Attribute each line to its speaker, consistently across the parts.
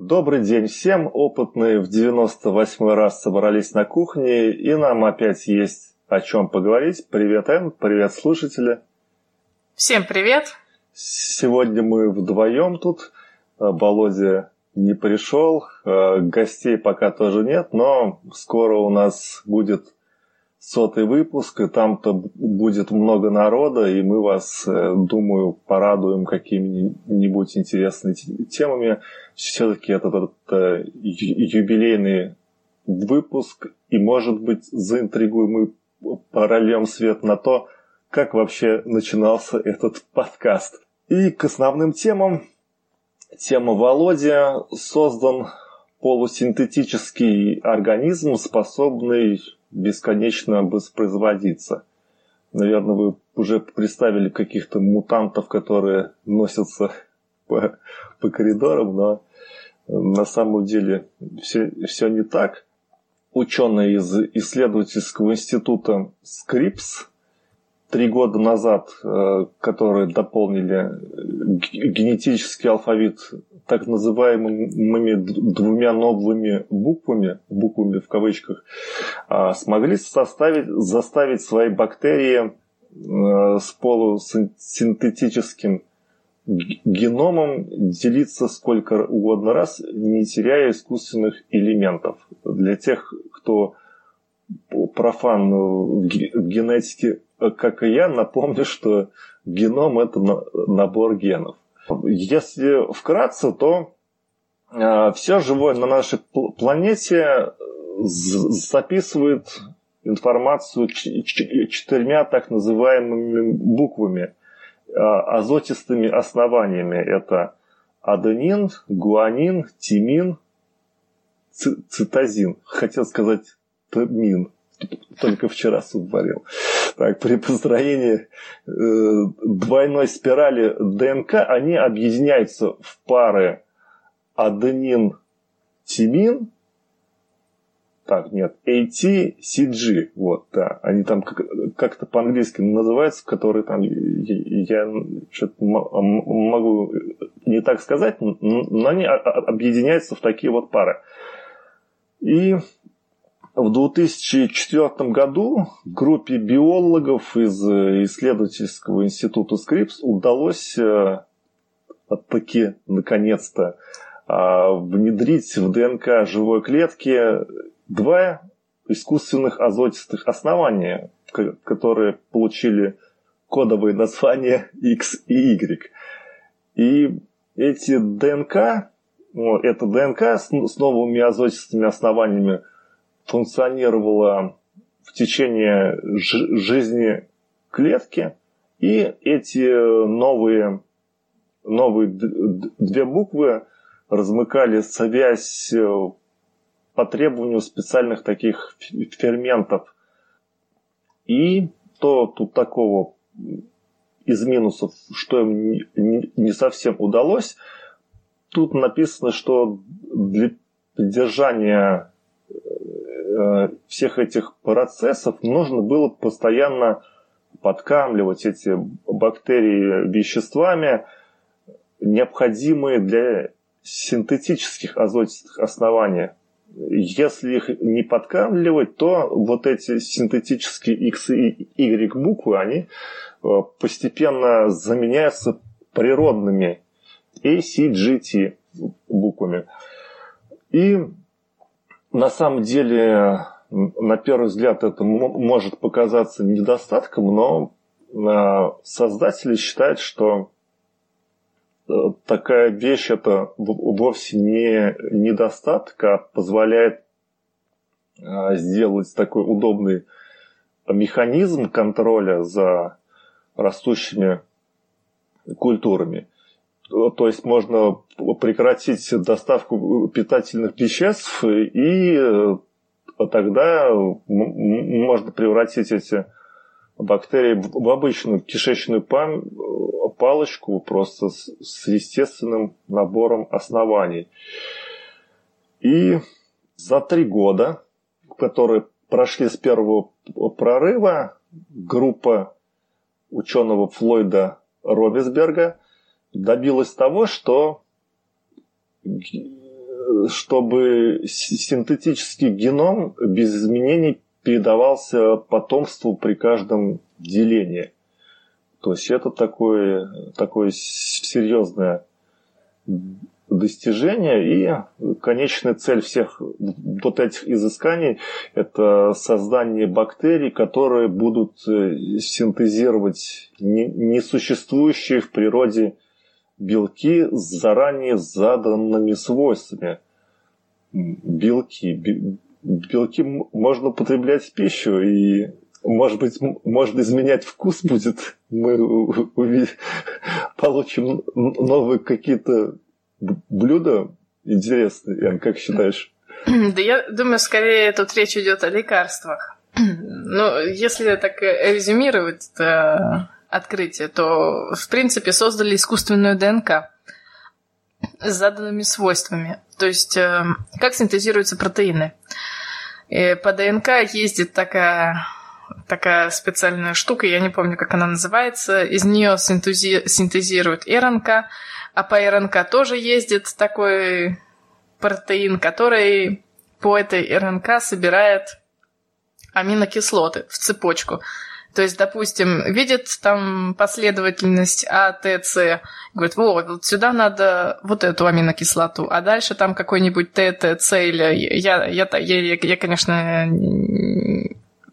Speaker 1: Добрый день всем. Опытные в 98 раз собрались на кухне, и нам опять есть о чем поговорить. Привет, Эн, привет, слушатели.
Speaker 2: Всем привет.
Speaker 1: Сегодня мы вдвоем тут. Володя не пришел, гостей пока тоже нет, но скоро у нас будет сотый выпуск, и там-то будет много народа, и мы вас, э, думаю, порадуем какими-нибудь интересными темами. Все-таки это, это, это юбилейный выпуск, и, может быть, заинтригуем мы прольем свет на то, как вообще начинался этот подкаст. И к основным темам. Тема Володя создан полусинтетический организм, способный бесконечно воспроизводиться. Наверное, вы уже представили каких-то мутантов, которые носятся по, по коридорам, но на самом деле все, все не так. Ученые из исследовательского института Scripps три года назад, э, которые дополнили генетический алфавит так называемыми двумя новыми буквами, буквами в кавычках, а, смогли составить, заставить свои бактерии э, с полусинтетическим геномом делиться сколько угодно раз, не теряя искусственных элементов. Для тех, кто профан в генетике, как и я, напомню, что геном – это набор генов. Если вкратце, то э, все живое на нашей планете записывает информацию четырьмя так называемыми буквами, э, азотистыми основаниями. Это аденин, гуанин, тимин, цитозин. Хотел сказать тамин только вчера суп варил. Так, при построении э, двойной спирали ДНК они объединяются в пары аденин-тимин, так, нет, AT-CG, вот, да, они там как-то по-английски называются, которые там, я что-то могу не так сказать, но они объединяются в такие вот пары. И в 2004 году группе биологов из э, исследовательского института Scripps удалось э, таки наконец-то а, внедрить в ДНК живой клетки два искусственных азотистых основания, которые получили кодовые названия X и Y. И эти ДНК, это ДНК с новыми азотистыми основаниями функционировала в течение жизни клетки, и эти новые, новые две буквы размыкали связь э, по требованию специальных таких ферментов. И то тут такого из минусов, что им не совсем удалось, тут написано, что для поддержания Э, всех этих процессов нужно было постоянно подкамливать эти бактерии веществами, необходимые для синтетических азотистых оснований. Если их не подкамливать, то вот эти синтетические X и Y буквы, они э, постепенно заменяются природными ACGT буквами. И на самом деле, на первый взгляд, это может показаться недостатком, но а, создатели считают, что э, такая вещь это вовсе не недостаток, а позволяет а, сделать такой удобный механизм контроля за растущими культурами. То есть можно прекратить доставку питательных веществ, и э, тогда можно превратить эти бактерии в обычную кишечную палочку просто с естественным набором оснований. И за три года, которые прошли с первого прорыва, группа ученого Флойда Робисберга – добилась того, что чтобы синтетический геном без изменений передавался потомству при каждом делении. То есть это такое, такое серьезное достижение и конечная цель всех вот этих изысканий – это создание бактерий, которые будут э, синтезировать несуществующие в природе белки с заранее заданными свойствами. Белки. Белки можно употреблять в пищу, и, может быть, можно изменять вкус будет. Мы получим новые какие-то блюда интересные. Ян, как считаешь?
Speaker 2: Да я думаю, скорее тут речь идет о лекарствах. Ну, если так резюмировать, то открытие, то, в принципе, создали искусственную ДНК с заданными свойствами. То есть, э, как синтезируются протеины. И по ДНК ездит такая, такая специальная штука, я не помню, как она называется. Из нее синтези, синтезируют РНК, а по РНК тоже ездит такой протеин, который по этой РНК собирает аминокислоты в цепочку. То есть, допустим, видит там последовательность А, Т, С, говорит, вот, вот сюда надо вот эту аминокислоту, а дальше там какой-нибудь Т, Т, С или... Я, я, я, я, я конечно,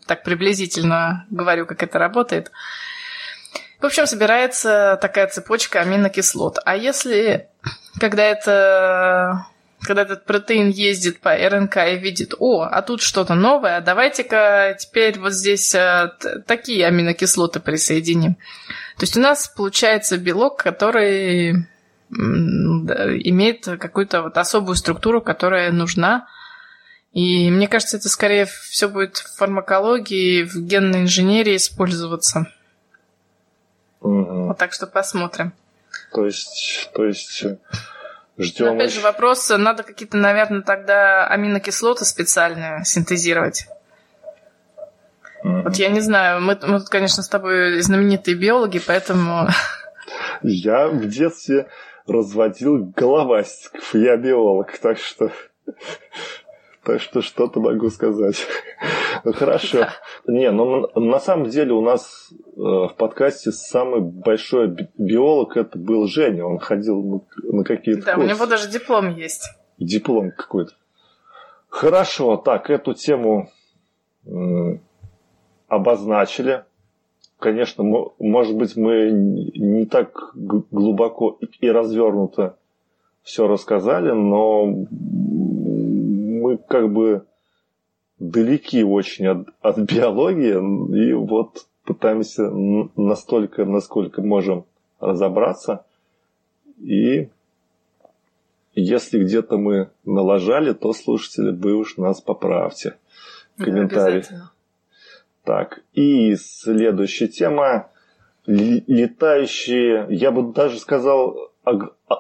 Speaker 2: так приблизительно говорю, как это работает. В общем, собирается такая цепочка аминокислот. А если, когда это когда этот протеин ездит по РНК и видит, о, а тут что-то новое, давайте-ка теперь вот здесь а, такие аминокислоты присоединим. То есть у нас получается белок, который имеет какую-то вот особую структуру, которая нужна. И мне кажется, это скорее все будет в фармакологии, в генной инженерии использоваться. Угу. Вот так что посмотрим.
Speaker 1: То есть, то есть Ждем.
Speaker 2: опять же вопрос, надо какие-то, наверное, тогда аминокислоты специальные синтезировать. Mm-hmm. Вот я не знаю, мы, мы тут, конечно, с тобой знаменитые биологи, поэтому...
Speaker 1: Я в детстве разводил головастиков, я биолог, так что... Так что что-то могу сказать. Хорошо. Не, ну на самом деле у нас э, в подкасте самый большой биолог это был Женя. Он ходил на какие-то
Speaker 2: Да, курсы. у него даже диплом есть.
Speaker 1: Диплом какой-то. Хорошо, так, эту тему обозначили. Конечно, может быть, мы не так глубоко и развернуто все рассказали, но мы как бы далеки очень от, от биологии, и вот пытаемся настолько, насколько можем разобраться. И если где-то мы налажали, то слушатели, вы уж нас поправьте. Комментарий. Так, и следующая тема. Летающие, я бы даже сказал,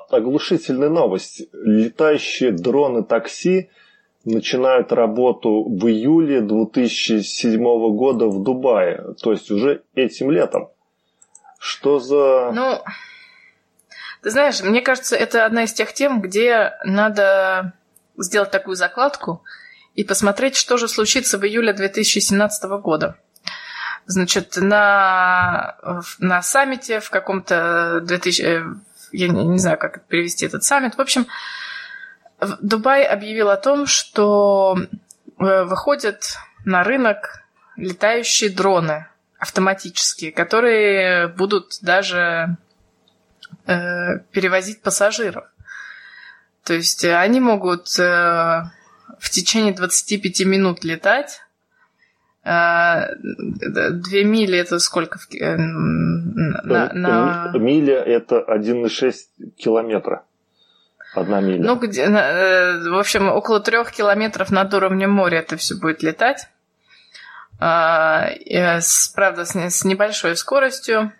Speaker 1: оглушительная новость. Летающие дроны такси начинают работу в июле 2007 года в Дубае, то есть уже этим летом. Что за...
Speaker 2: Ну, ты знаешь, мне кажется, это одна из тех тем, где надо сделать такую закладку и посмотреть, что же случится в июле 2017 года. Значит, на, на саммите в каком-то 2000... Э, я не, знаю, как перевести этот саммит. В общем, Дубай объявил о том, что э, выходят на рынок летающие дроны автоматические, которые будут даже э, перевозить пассажиров. То есть они могут э, в течение 25 минут летать. Э, две мили это сколько? Э,
Speaker 1: на, на... Миля это 1,6 километра. Одна миля.
Speaker 2: Ну, где, э, в общем, около трех километров над уровнем моря это все будет летать. А, с, правда, с, небольшой скоростью.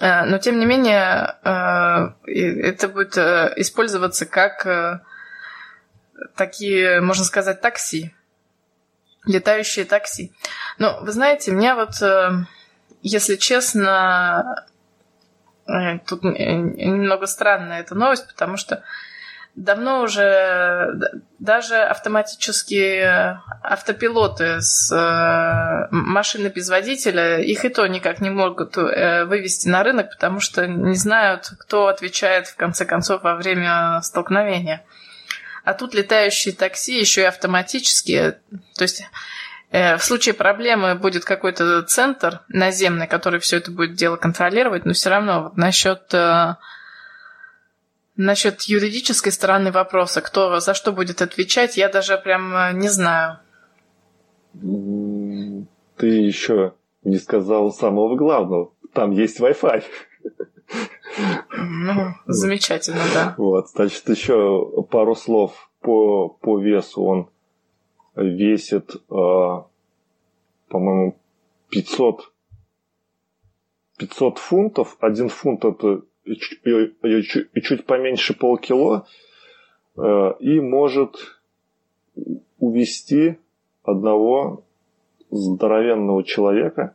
Speaker 2: А, но, тем не менее, а, это будет э, использоваться как э, такие, можно сказать, такси. Летающие такси. Но, вы знаете, меня вот, если честно, Э, тут э, немного странная эта новость, потому что давно уже даже автоматические автопилоты с э, машины без водителя, их и то никак не могут э, вывести на рынок, потому что не знают, кто отвечает в конце концов во время столкновения. А тут летающие такси еще и автоматические. То есть э, в случае проблемы будет какой-то центр наземный, который все это будет дело контролировать, но все равно вот насчет Насчет юридической стороны вопроса, кто за что будет отвечать, я даже прям э, не знаю.
Speaker 1: Ты еще не сказал самого главного. Там есть Wi-Fi.
Speaker 2: Ну, замечательно, да.
Speaker 1: Вот, значит, еще пару слов по, по весу. Он весит, э, по-моему, 500, 500 фунтов. Один фунт это и, чуть, и чуть поменьше полкило, э, и может увести одного здоровенного человека.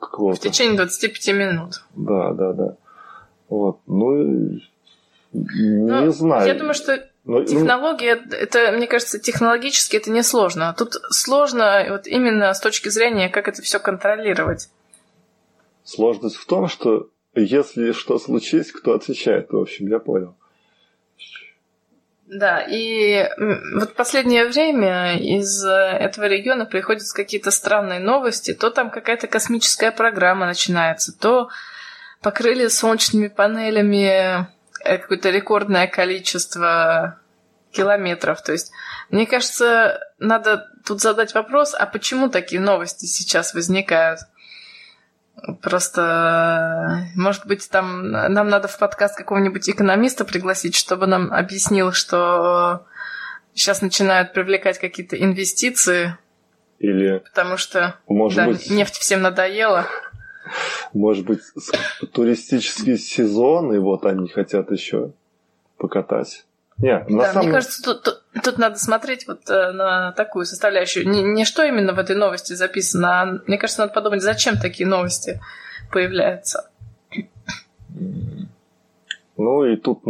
Speaker 2: В течение 25 минут.
Speaker 1: Да, да, да. Вот. Ну, не ну, знаю.
Speaker 2: Я думаю, что но, ну, технология, ну... это, мне кажется, технологически это не сложно. Тут сложно вот именно с точки зрения, как это все контролировать.
Speaker 1: Сложность в том, что если что случись, кто отвечает, в общем, я понял.
Speaker 2: Да, и вот последнее время из этого региона приходят какие-то странные новости. То там какая-то космическая программа начинается, то покрыли солнечными панелями э, какое-то рекордное количество километров. То есть, мне кажется, надо тут задать вопрос, а почему такие новости сейчас возникают? Просто, может быть, там нам надо в подкаст какого-нибудь экономиста пригласить, чтобы нам объяснил, что сейчас начинают привлекать какие-то инвестиции.
Speaker 1: Или...
Speaker 2: Потому что может да, быть... нефть всем надоела.
Speaker 1: Может быть, туристический сезон, и вот они хотят еще покатать.
Speaker 2: Не, на да, самом... мне кажется, тут, тут, тут надо смотреть вот э, на такую составляющую. Не, не что именно в этой новости записано, а мне кажется, надо подумать, зачем такие новости появляются.
Speaker 1: Ну и тут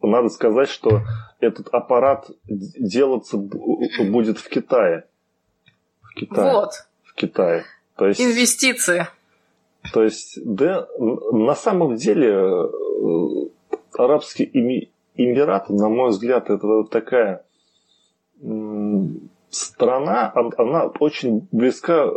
Speaker 1: надо сказать, что этот аппарат делаться будет в Китае.
Speaker 2: В Китае. Вот.
Speaker 1: В Китае.
Speaker 2: То есть, Инвестиции.
Speaker 1: То есть, да, на самом деле э, арабские Эмираты, на мой взгляд, это такая страна, она очень близка э,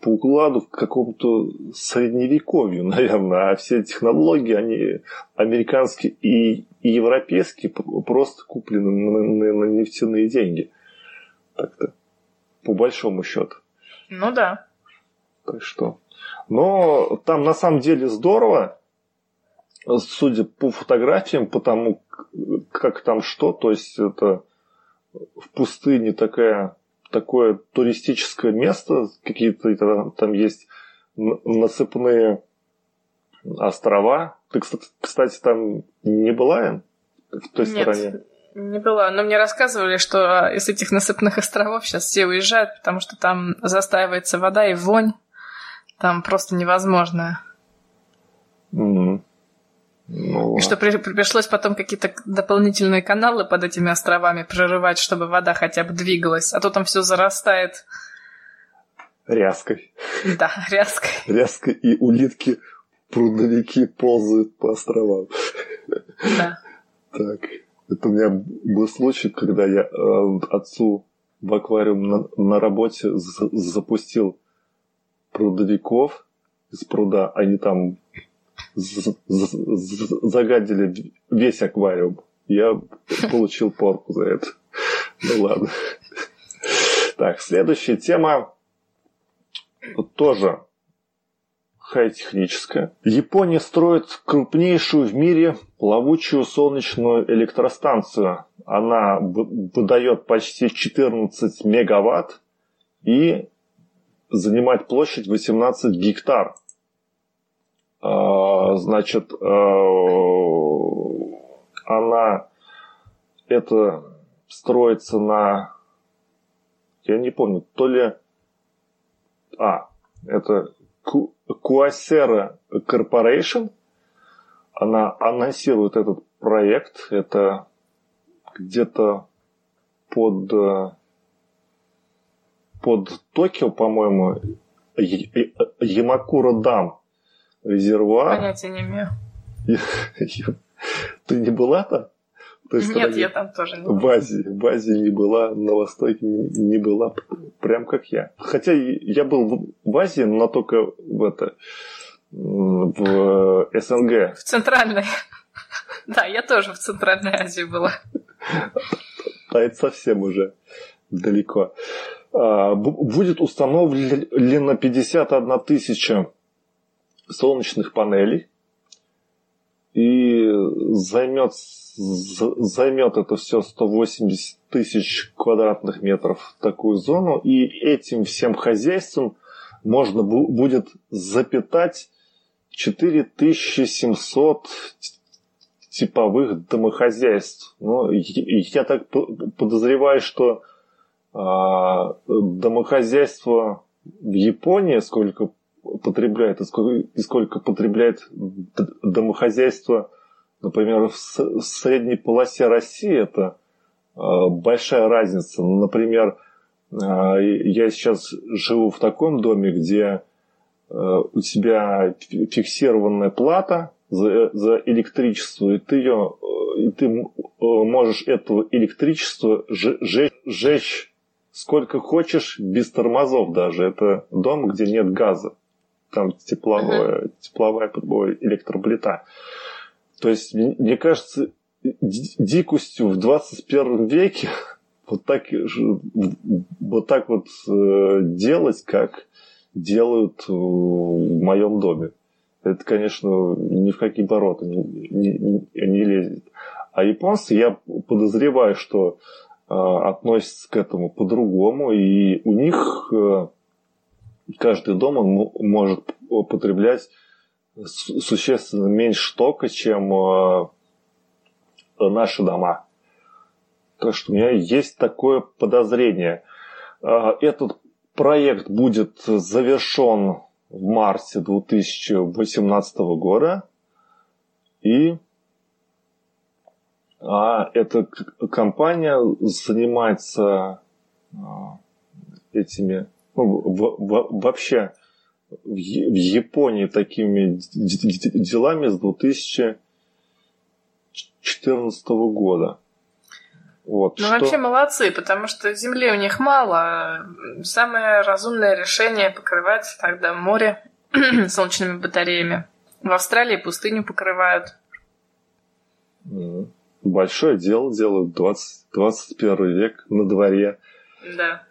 Speaker 1: по укладу к какому-то средневековью, наверное, а все технологии, они американские и, и европейские, просто куплены на, на, на нефтяные деньги. Так-то, по большому счету.
Speaker 2: Ну да.
Speaker 1: Так что. Но там на самом деле здорово, судя по фотографиям, по тому, как там что, то есть это в пустыне такая, такое туристическое место, какие-то там есть насыпные острова. Ты, кстати, там не была в той
Speaker 2: Нет,
Speaker 1: стороне?
Speaker 2: Не была, но мне рассказывали, что из этих насыпных островов сейчас все уезжают, потому что там застаивается вода и вонь. Там просто невозможно.
Speaker 1: Mm-hmm.
Speaker 2: Ну, и что при, пришлось потом какие-то дополнительные каналы под этими островами прорывать, чтобы вода хотя бы двигалась, а то там все зарастает.
Speaker 1: Ряской.
Speaker 2: Да, ряской.
Speaker 1: Ряской и улитки, прудовики ползают по островам.
Speaker 2: Да.
Speaker 1: Так, это у меня был случай, когда я э, отцу в аквариум на, на работе запустил прудовиков из пруда, они там загадили весь аквариум. Я получил порку за это. Ну ладно. Так, следующая тема тоже хай-техническая. Япония строит крупнейшую в мире плавучую солнечную электростанцию. Она выдает почти 14 мегаватт и занимает площадь 18 гектар. А, значит, а, она это строится на, я не помню, то ли, а, это Куасера Corporation, она анонсирует этот проект, это где-то под, э, под Токио, по-моему, Ямакура Дам резервуар.
Speaker 2: Понятия не имею.
Speaker 1: Ты не была там?
Speaker 2: То есть Нет, я там тоже не была.
Speaker 1: В Азии, в Азии не была, на Востоке не, не была, прям как я. Хотя я был в Азии, но только в это в СНГ.
Speaker 2: В Центральной. Да, я тоже в Центральной Азии была.
Speaker 1: А это совсем уже далеко. А, будет установлено 51 тысяча солнечных панелей и займет, займет это все 180 тысяч квадратных метров такую зону, и этим всем хозяйством можно будет запитать 4700 типовых домохозяйств. Ну, я так подозреваю, что домохозяйство в Японии, сколько потребляет и сколько, потребляет домохозяйство, например, в средней полосе России, это а, большая разница. Например, а, я сейчас живу в таком доме, где у тебя фиксированная плата за, за электричество, и ты ее и ты можешь этого электричества жечь сколько хочешь, без тормозов даже. Это дом, где нет газа. Там тепловое, uh-huh. тепловая электроплита. То есть, мне кажется, дикостью в 21 веке вот так, вот так вот э, делать, как делают в моем доме. Это, конечно, ни в какие ворота не, не, не лезет. А японцы, я подозреваю, что Э, относятся к этому по-другому, и у них э, каждый дом он может употреблять существенно меньше тока, чем э, наши дома. Так что у меня есть такое подозрение. Этот проект будет завершен в марте 2018 года. И а эта компания занимается а, этими, ну, в, в, вообще в, в Японии такими делами с 2014 года.
Speaker 2: Вот, ну, что... вообще молодцы, потому что земли у них мало. Самое разумное решение покрывать тогда море солнечными батареями. В Австралии пустыню покрывают.
Speaker 1: Mm большое дело делают, 20, 21 век на дворе.
Speaker 2: Да.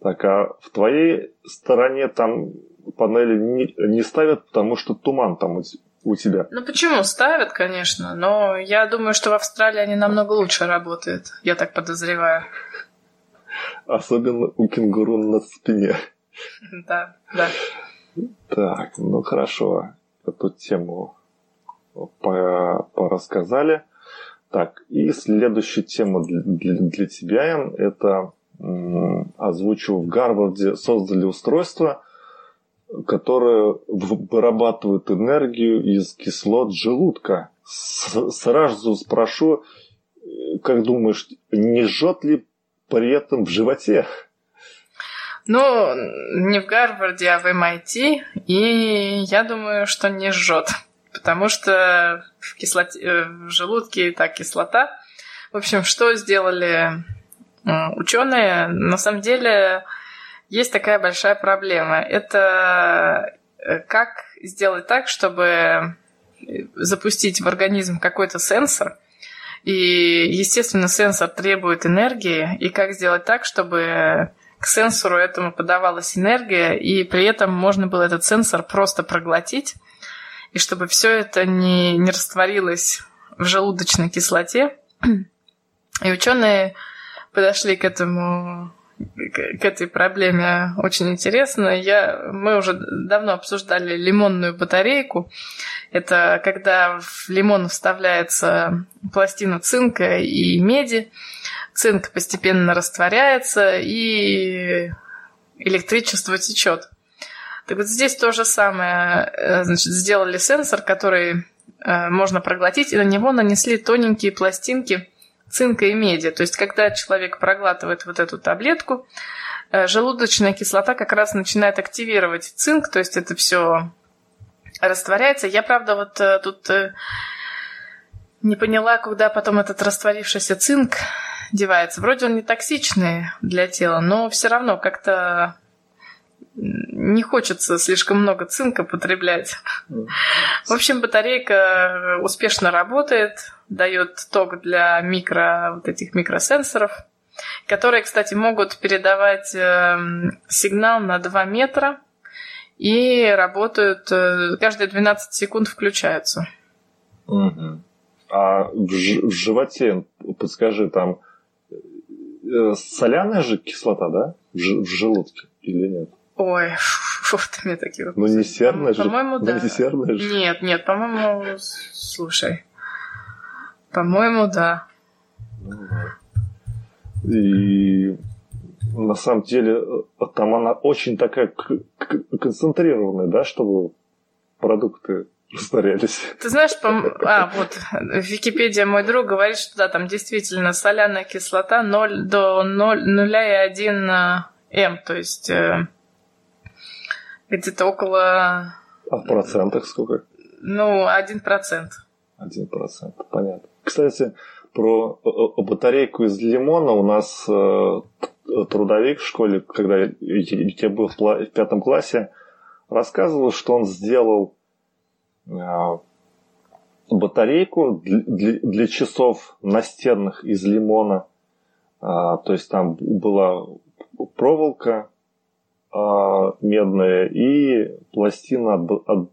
Speaker 1: Так, а в твоей стороне там панели не, не ставят, потому что туман там у, у тебя.
Speaker 2: Ну почему? Ставят, конечно, но я думаю, что в Австралии они намного лучше работают. Я так подозреваю.
Speaker 1: Особенно у кенгуру на спине.
Speaker 2: Да, да.
Speaker 1: Так, ну хорошо. Эту тему порассказали. Так, и следующая тема для, для, для тебя, это озвучу в Гарварде создали устройство, которое вырабатывает энергию из кислот желудка. С, сразу спрошу, как думаешь, не жжет ли при этом в животе?
Speaker 2: Ну, не в Гарварде, а в MIT, и я думаю, что не жжет потому что в, кислоте, э, в желудке и так кислота. В общем, что сделали э, ученые? На самом деле есть такая большая проблема. Это э, как сделать так, чтобы запустить в организм какой-то сенсор, и, естественно, сенсор требует энергии, и как сделать так, чтобы к сенсору этому подавалась энергия, и при этом можно было этот сенсор просто проглотить, и чтобы все это не, не растворилось в желудочной кислоте. И ученые подошли к этому к этой проблеме очень интересно. Я, мы уже давно обсуждали лимонную батарейку. Это когда в лимон вставляется пластина цинка и меди. Цинк постепенно растворяется, и электричество течет. Так вот здесь то же самое. Э, значит, сделали сенсор, который э, можно проглотить, и на него нанесли тоненькие пластинки цинка и меди. То есть, когда человек проглатывает вот эту таблетку, э, желудочная кислота как раз начинает активировать цинк, то есть это все растворяется. Я, правда, вот тут не поняла, куда потом этот растворившийся цинк девается. Вроде он не токсичный для тела, но все равно как-то не хочется слишком много цинка потреблять. В общем, батарейка успешно работает, дает ток для микро, вот этих микросенсоров, которые, кстати, могут передавать э, сигнал на 2 метра и работают, э, каждые 12 секунд включаются.
Speaker 1: А в, в животе, подскажи, там э, соляная же кислота, да? В, в желудке или нет?
Speaker 2: Ой, фу, ты мне такие
Speaker 1: вопросы. Ну не серная же.
Speaker 2: По-моему,
Speaker 1: ну,
Speaker 2: да.
Speaker 1: не серная же.
Speaker 2: Нет, нет, по-моему, слушай. По-моему, да.
Speaker 1: И на самом деле там она очень такая концентрированная, да, чтобы продукты растворялись.
Speaker 2: Ты знаешь, по... а, вот, Википедия мой друг говорит, что да, там действительно соляная кислота 0 до 0,1 М, то есть э, где-то около...
Speaker 1: А в процентах сколько?
Speaker 2: Ну, один процент.
Speaker 1: Один процент, понятно. Кстати, про батарейку из лимона у нас э, трудовик в школе, когда я был в пятом классе, рассказывал, что он сделал батарейку для, для часов настенных из лимона. А, то есть там была проволока а, медная и пластина от, от,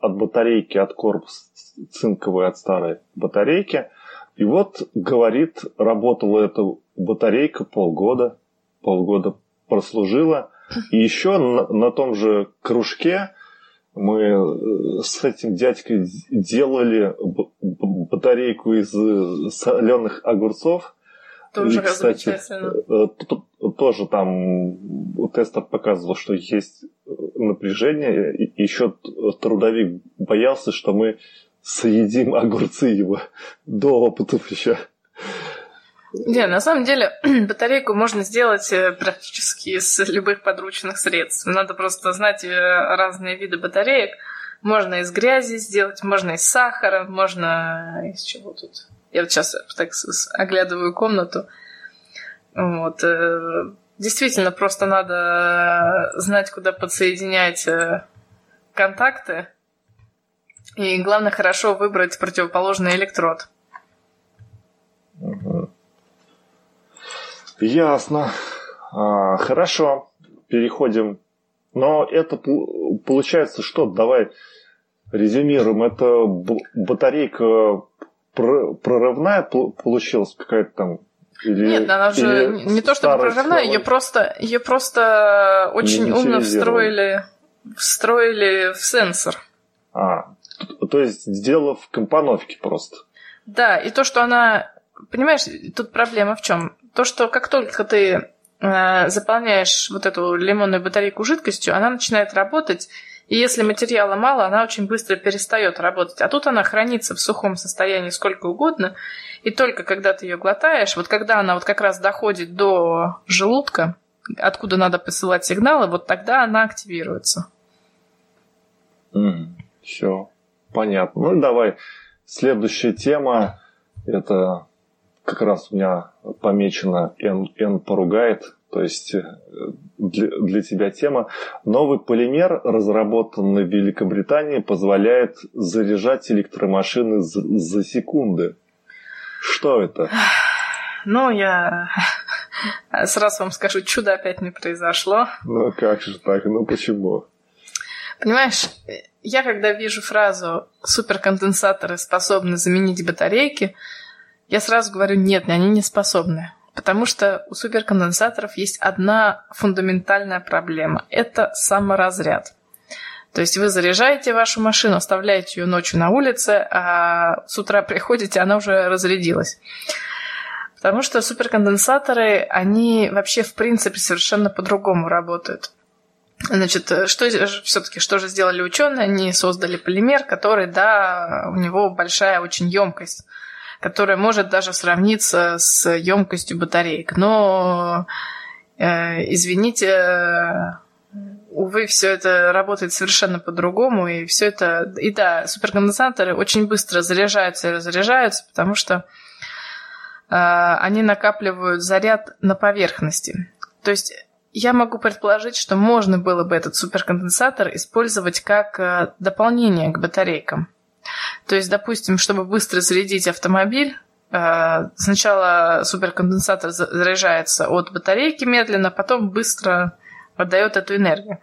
Speaker 1: от батарейки, от корпуса цинковой от старой батарейки. И вот, говорит, работала эта батарейка полгода, полгода прослужила. И еще на, на том же кружке мы э, с этим дядькой делали батарейку из э, соленых огурцов.
Speaker 2: Тоже и, кстати,
Speaker 1: э, тоже там тестер показывал, что есть напряжение. И еще трудовик боялся, что мы съедим огурцы его до опытов еще.
Speaker 2: Не, на самом деле батарейку можно сделать э, практически из любых подручных средств. Надо просто знать э, разные виды батареек. Можно из грязи сделать, можно из сахара, можно из чего тут. Я вот сейчас так оглядываю комнату. Вот. Э, действительно, просто надо знать, куда подсоединять контакты. И главное, хорошо выбрать противоположный электрод.
Speaker 1: Угу. Ясно. А, хорошо. Переходим. Но это получается что? Давай резюмируем. Это батарейка прорывная получилась какая-то там
Speaker 2: или, Нет, она же не то чтобы прорывная, ее просто, ее просто очень умно встроили, встроили в сенсор.
Speaker 1: А, то есть сделав компоновки просто.
Speaker 2: Да, и то, что она, понимаешь, тут проблема в чем? то, что как только ты э, заполняешь вот эту лимонную батарейку жидкостью, она начинает работать, и если материала мало, она очень быстро перестает работать. А тут она хранится в сухом состоянии сколько угодно, и только когда ты ее глотаешь, вот когда она вот как раз доходит до желудка, откуда надо посылать сигналы, вот тогда она активируется.
Speaker 1: Mm, все, понятно. Ну давай, следующая тема это как раз у меня помечено N, N поругает, то есть э, для, для тебя тема. Новый полимер, разработанный в Великобритании, позволяет заряжать электромашины за, за секунды. Что это?
Speaker 2: Ну, я сразу вам скажу, чудо опять не произошло.
Speaker 1: Ну, как же так? Ну, почему?
Speaker 2: Понимаешь, я когда вижу фразу «суперконденсаторы способны заменить батарейки», я сразу говорю, нет, они не способны. Потому что у суперконденсаторов есть одна фундаментальная проблема. Это саморазряд. То есть вы заряжаете вашу машину, оставляете ее ночью на улице, а с утра приходите, она уже разрядилась. Потому что суперконденсаторы, они вообще в принципе совершенно по-другому работают. Значит, что все-таки, что же сделали ученые? Они создали полимер, который, да, у него большая очень емкость которая может даже сравниться с емкостью батареек. Но, э, извините, увы, все это работает совершенно по-другому, и все это... И да, суперконденсаторы очень быстро заряжаются и разряжаются, потому что э, они накапливают заряд на поверхности. То есть я могу предположить, что можно было бы этот суперконденсатор использовать как э, дополнение к батарейкам. То есть, допустим, чтобы быстро зарядить автомобиль, э, сначала суперконденсатор заряжается от батарейки медленно, потом быстро отдает эту энергию.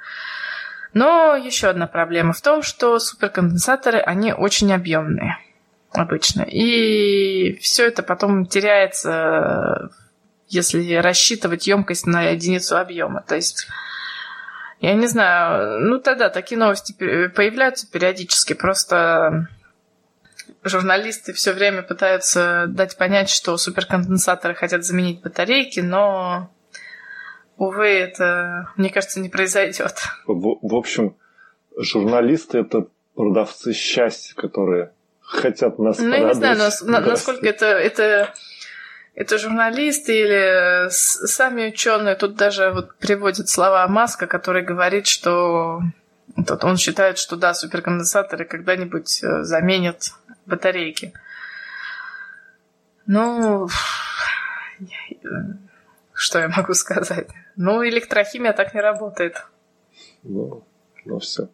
Speaker 2: Но еще одна проблема в том, что суперконденсаторы, они очень объемные обычно. И все это потом теряется, если рассчитывать емкость на единицу объема. То есть, я не знаю, ну тогда такие новости появляются периодически. Просто журналисты все время пытаются дать понять, что суперконденсаторы хотят заменить батарейки, но увы, это, мне кажется, не произойдет.
Speaker 1: В, в общем, журналисты это продавцы счастья, которые хотят нас
Speaker 2: Ну, я не знаю, но, насколько это, это, это журналисты или сами ученые. Тут даже вот приводят слова Маска, который говорит, что тут он считает, что да, суперконденсаторы когда-нибудь э, заменят батарейки. Ну, что я могу сказать? Ну, электрохимия так не работает.
Speaker 1: Ну, ну все.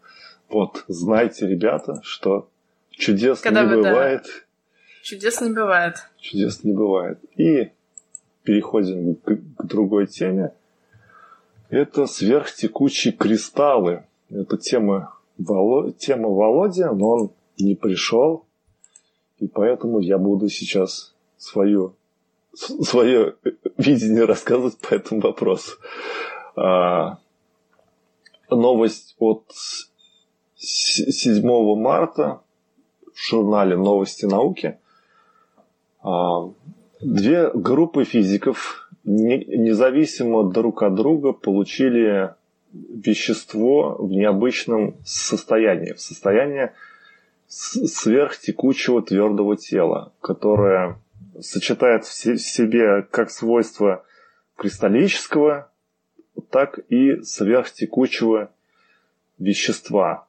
Speaker 1: Вот, знайте, ребята, что чудес Когда не вы, бывает. Да.
Speaker 2: Чудес не бывает.
Speaker 1: Чудес не бывает. И переходим к, к другой теме. Это сверхтекучие кристаллы. Это тема, Воло... тема Володя, но он не пришел. И поэтому я буду сейчас свою свое видение рассказывать по этому вопросу. А, новость от 7 марта в журнале «Новости науки». А, две группы физиков независимо друг от друга получили вещество в необычном состоянии, в состоянии сверхтекучего твердого тела, которое сочетает в себе как свойства кристаллического, так и сверхтекучего вещества.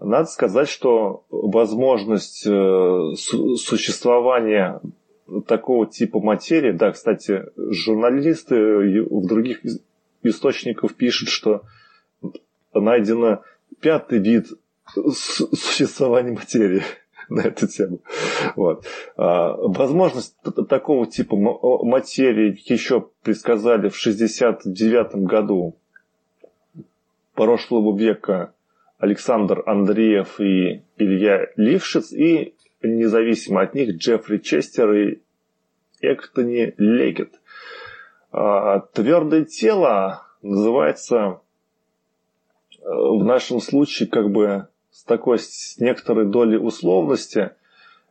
Speaker 1: Надо сказать, что возможность э, существования такого типа материи, да, кстати, журналисты в других источниках пишут, что найдено пятый вид существования материи. на эту тему. Вот. А, возможность такого типа материи еще предсказали в 1969 году прошлого века Александр Андреев и Илья Лившиц, и независимо от них Джеффри Честер и Эктони Легет. А, твердое тело называется э, в нашем случае как бы с такой, с некоторой долей условности,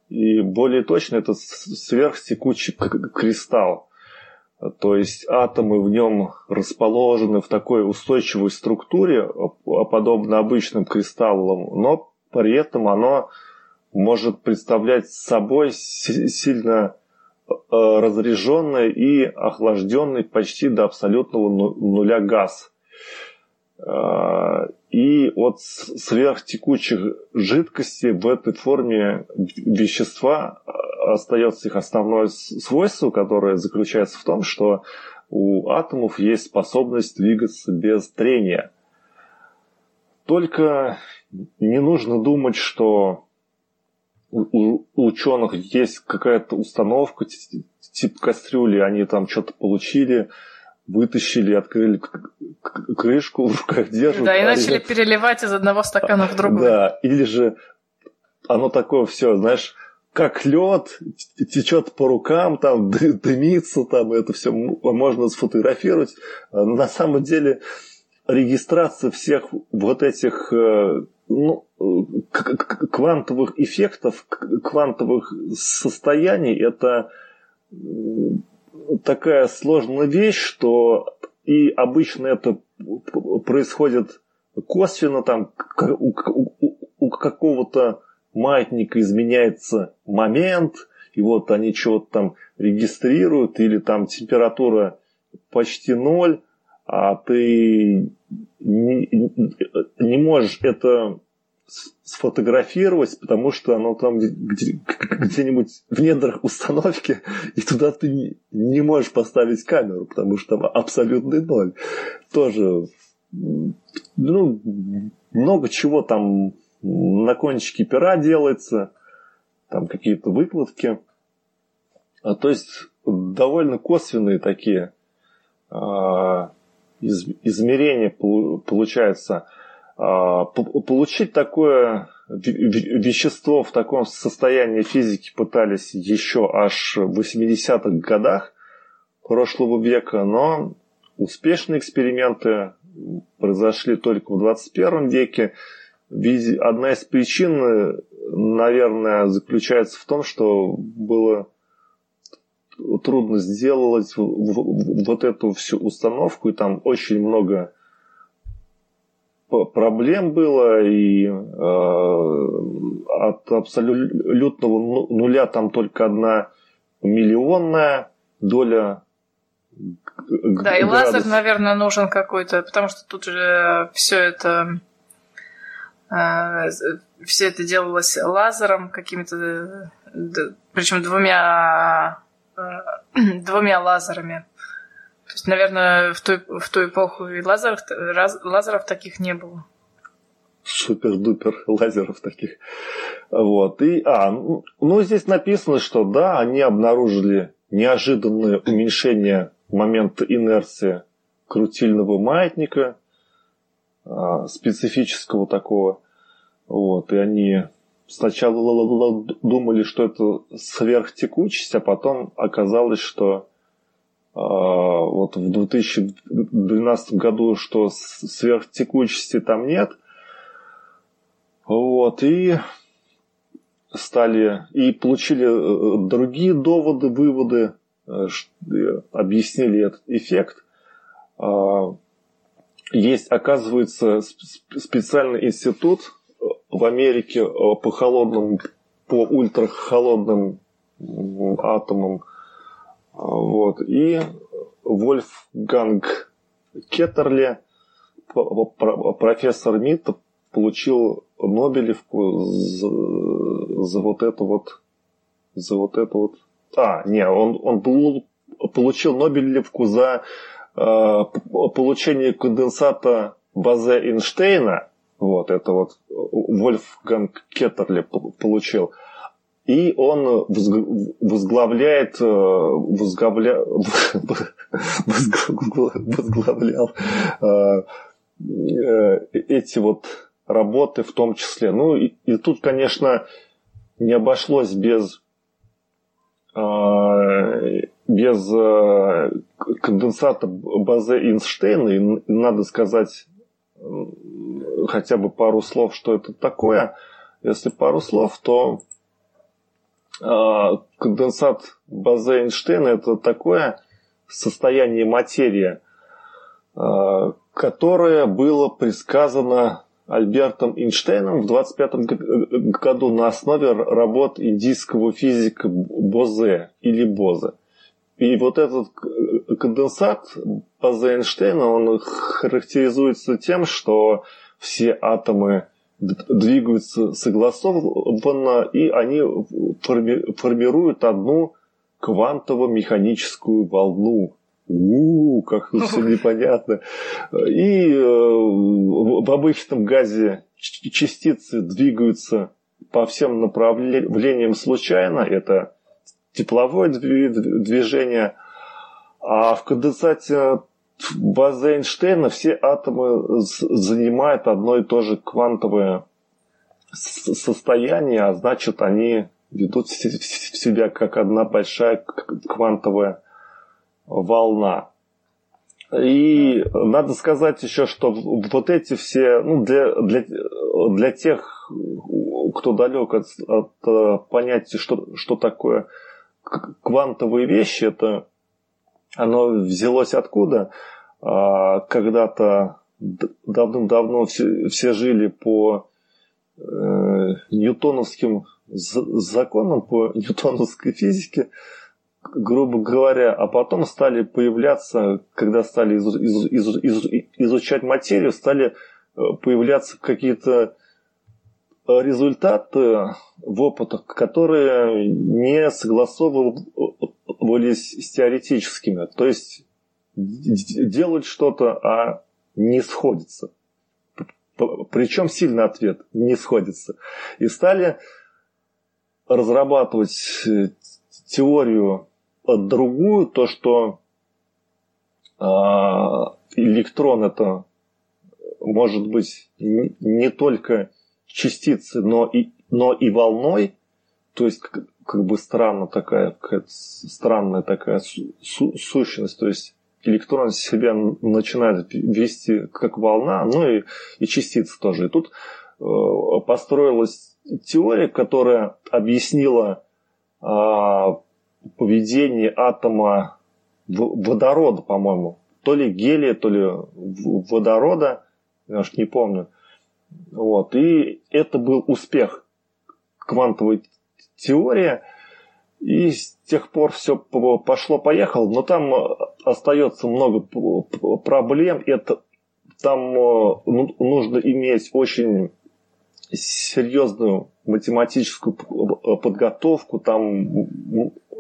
Speaker 1: и более точно это сверхтекучий кристалл. То есть атомы в нем расположены в такой устойчивой структуре, подобно обычным кристаллам, но при этом оно может представлять собой сильно э, разряженный и охлажденный почти до абсолютного нуля газ. А, и от сверхтекучих жидкостей в этой форме вещества а, остается их основное свойство, которое заключается в том, что у атомов есть способность двигаться без трения. Только не нужно думать, что у ученых есть какая-то установка, типа кастрюли, они там что-то получили, вытащили, открыли крышку, в руках держат.
Speaker 2: Да, и а начали переливать из одного стакана в другой.
Speaker 1: Да, или же оно такое все, знаешь, как лед, течет по рукам, там дымится, там это все можно сфотографировать. А на самом деле регистрация всех вот этих э, ну, квантовых эффектов, квантовых состояний, это такая сложная вещь, что и обычно это происходит косвенно, там у, у, у какого-то маятника изменяется момент, и вот они чего-то там регистрируют, или там температура почти ноль, а ты не, не можешь это сфотографировать, потому что оно там где, где-нибудь в недрах установки, и туда ты не, можешь поставить камеру, потому что там абсолютный ноль. Тоже, ну, много чего там на кончике пера делается, там какие-то выкладки. А, то есть довольно косвенные такие а, из, измерения получается. А, получить такое вещество в таком состоянии физики пытались еще аж в 80-х годах прошлого века, но успешные эксперименты произошли только в 21 веке. Одна из причин, наверное, заключается в том, что было трудно сделать вот эту всю установку, и там очень много проблем было, и э, от абсолютного ну, нуля там только одна миллионная доля
Speaker 2: да, и лазер, наверное, нужен какой-то, потому что тут же все это э, все это делалось лазером какими-то, причем двумя двумя лазерами. То есть, наверное, в ту, в ту эпоху и лазеров, лазеров таких не было.
Speaker 1: Супер-дупер лазеров таких. Вот. И, а, ну, ну, здесь написано, что да, они обнаружили неожиданное уменьшение момента инерции крутильного маятника, а, специфического такого. Вот. И они сначала думали, что это сверхтекучесть, а потом оказалось, что а, вот в 2012 году, что сверхтекучести там нет. Вот, и стали, и получили э, другие доводы, выводы, э, объяснили этот эффект. А, есть, оказывается, специальный институт в Америке э, по холодным, по ультрахолодным атомам вот. И Вольфганг Кеттерли, профессор МИТ, получил Нобелевку за, за вот это вот за вот это вот а, не, он, он получил Нобелевку за э, получение конденсата Базе Эйнштейна, вот это вот Вольфганг Кеттерли получил и он возглавляет, э, возглавля, возглавлял э, э, эти вот работы в том числе. Ну и, и тут, конечно, не обошлось без без конденсата базы Эйнштейна, и надо сказать хотя бы пару слов, что это такое. Если пару слов, то а, конденсат базы Эйнштейна это такое состояние материи, а, которое было предсказано Альбертом Эйнштейном в 25 году на основе работ индийского физика Бозе или Боза. И вот этот конденсат Бозе Эйнштейна, он характеризуется тем, что все атомы двигаются согласованно, и они форми формируют одну квантово-механическую волну. У, -у как тут все непонятно. И э, в обычном газе частицы двигаются по всем направлениям случайно. Это тепловое движение. А в конденсате базы Эйнштейна все атомы занимают одно и то же квантовое состояние, а значит они ведут себя как одна большая квантовая волна. И надо сказать еще, что вот эти все, ну, для, для, для тех, кто далек от, от э, понятия, что, что такое квантовые вещи, это оно взялось откуда? А, когда-то давным-давно все, все жили по э, ньютоновским законам по ньютоновской физике, грубо говоря, а потом стали появляться, когда стали изучать материю, стали э, появляться какие-то результаты в опытах, которые не согласовывались с теоретическими. То есть делать что-то, а не сходится. Причем сильный ответ не сходится. И стали разрабатывать э, теорию другую, то, что а, электрон это может быть не только частицы, но и, но и волной, то есть как, бы странно такая, какая-то странная такая су- сущность, то есть электрон себя начинает вести как волна, ну и, и частицы тоже. И тут э, построилась теория, которая объяснила э, поведение атома водорода, по-моему, то ли гелия, то ли водорода, я уж не помню. Вот. И это был успех квантовой теории. И с тех пор все пошло-поехало, но там э, остается много проблем. Это там э, ну, нужно иметь очень серьезную математическую подготовку, там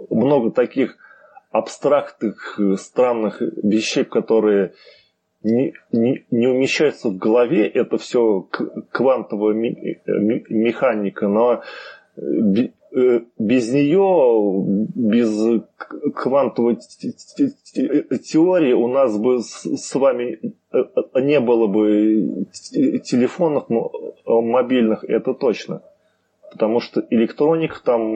Speaker 1: много таких абстрактных, э, странных вещей, которые не, не, не умещается в голове, это все квантовая механика, но без нее, без квантовой теории у нас бы с вами э, не было бы телефонов мобильных, это точно. Потому что электроник там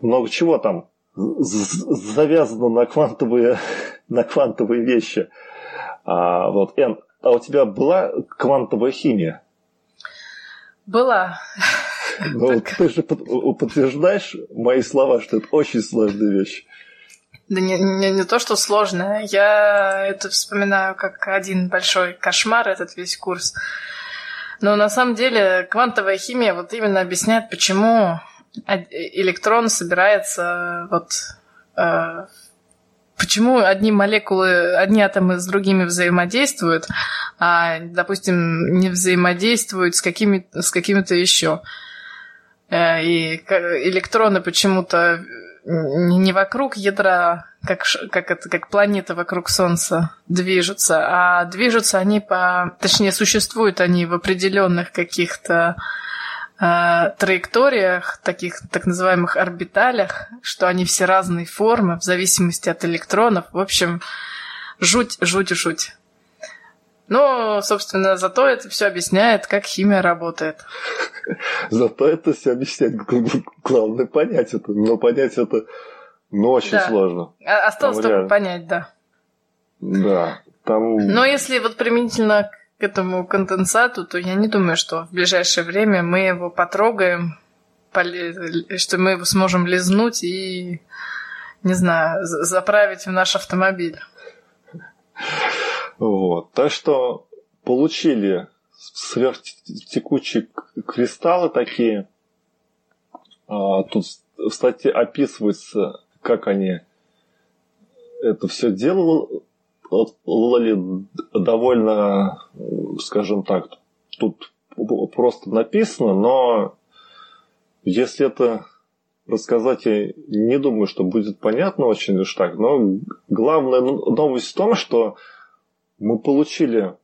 Speaker 1: много чего там завязано на квантовые, на квантовые вещи. А, вот, Эн, а у тебя была квантовая химия?
Speaker 2: Была.
Speaker 1: Ну, Только... ты же подтверждаешь мои слова, что это очень сложная вещь.
Speaker 2: Да не, не, не то, что сложная. Я это вспоминаю как один большой кошмар, этот весь курс. Но на самом деле квантовая химия вот именно объясняет, почему электрон собирается вот э, почему одни молекулы, одни атомы с другими взаимодействуют, а, допустим, не взаимодействуют с, какими, с какими-то еще. Э, и электроны почему-то не вокруг ядра, как, как, это, как планеты вокруг Солнца движутся, а движутся они по... Точнее, существуют они в определенных каких-то э, траекториях, таких так называемых орбиталях, что они все разные формы в зависимости от электронов. В общем, жуть, жуть, жуть. Но, собственно, зато это все объясняет, как химия работает.
Speaker 1: Зато это все объясняет. Главное понять это. Но понять это ну, очень да. сложно.
Speaker 2: Осталось там только реально... понять, да.
Speaker 1: Да. Там...
Speaker 2: Но если вот применительно к этому конденсату, то я не думаю, что в ближайшее время мы его потрогаем, что мы его сможем лизнуть и, не знаю, заправить в наш автомобиль.
Speaker 1: Вот. Так что получили сверхтекучие кристаллы такие. А, тут в статье описывается, как они это все делали, довольно, скажем так, тут просто написано, но если это рассказать, я не думаю, что будет понятно очень уж так. Но главная новость в том, что мы получили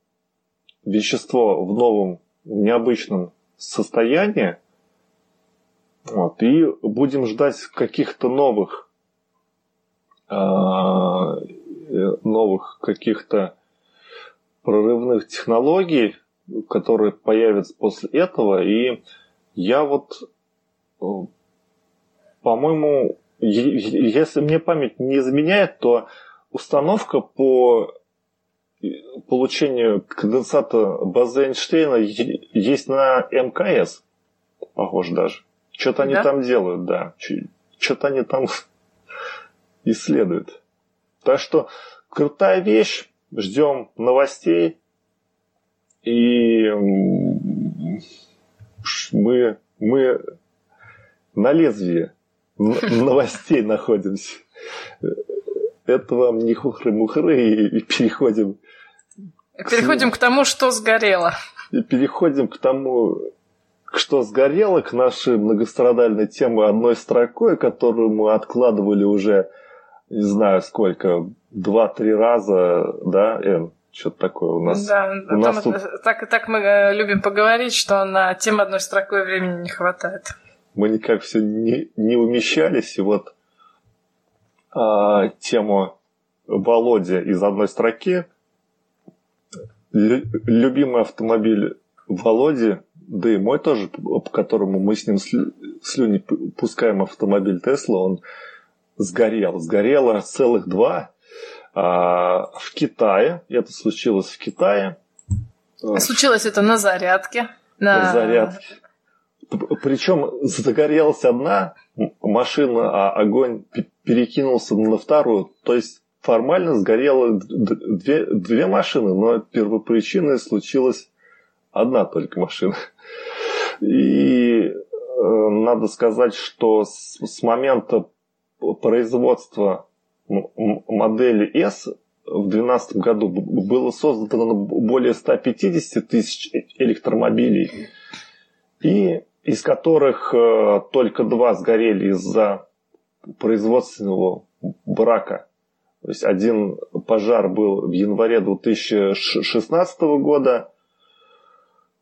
Speaker 1: вещество в новом, необычном состоянии, вот, и будем ждать каких-то новых а, Э, новых каких-то прорывных технологий, которые появятся после этого. И я вот, э, по-моему, если мне память не изменяет, то установка по получению конденсата базы Эйнштейна есть на МКС, похоже даже. Что-то они да? там делают, да. Что-то они там исследуют. Так что крутая вещь. Ждем новостей. И мы мы на лезвии новостей находимся. Это вам не хухры-мухры, и переходим...
Speaker 2: Переходим к тому, что сгорело.
Speaker 1: И переходим к тому, что сгорело, к нашей многострадальной теме одной строкой, которую мы откладывали уже, не знаю сколько, два-три раза, да, Эн? Что-то такое у нас.
Speaker 2: Да, у нас тут... так, так мы э, любим поговорить, что на тему одной строкой времени не хватает.
Speaker 1: Мы никак все не, не умещались, и вот а, тему Володя из одной строки. Лю, любимый автомобиль Володи, да и мой тоже, по которому мы с ним слюни пускаем автомобиль Тесла, он сгорел. Сгорело целых два а, в Китае. Это случилось в Китае.
Speaker 2: Случилось это на зарядке.
Speaker 1: На зарядке. Причем загорелась одна машина, а огонь перекинулся на вторую. То есть формально сгорело две, две машины, но первопричиной случилась одна только машина. И э, надо сказать, что с, с момента производства модели S в 2012 году было создано более 150 тысяч электромобилей, и из которых э, только два сгорели из-за производственного брака. То есть один пожар был в январе 2016 года,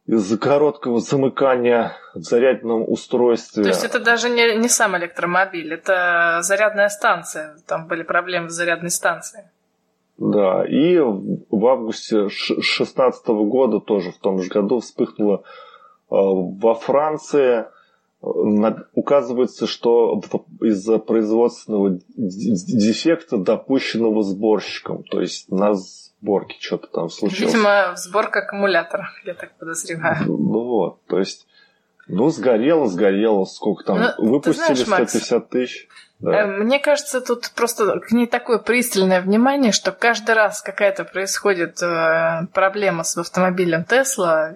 Speaker 1: из-за короткого замыкания в зарядном устройстве.
Speaker 2: То есть это даже не, не сам электромобиль, это зарядная станция. Там были проблемы с зарядной станцией.
Speaker 1: Да, и в августе 2016 года, тоже в том же году, вспыхнуло э, во Франции. Указывается, что из-за производственного дефекта, допущенного сборщиком, то есть на сборке что-то там случилось.
Speaker 2: Видимо, сборка аккумулятора, я так подозреваю.
Speaker 1: Ну вот, то есть, ну, сгорело, сгорело, сколько там, ну, выпустили знаешь, 150 Макс, тысяч.
Speaker 2: Да. Э, мне кажется, тут просто к ней такое пристальное внимание, что каждый раз какая-то происходит э, проблема с автомобилем Тесла,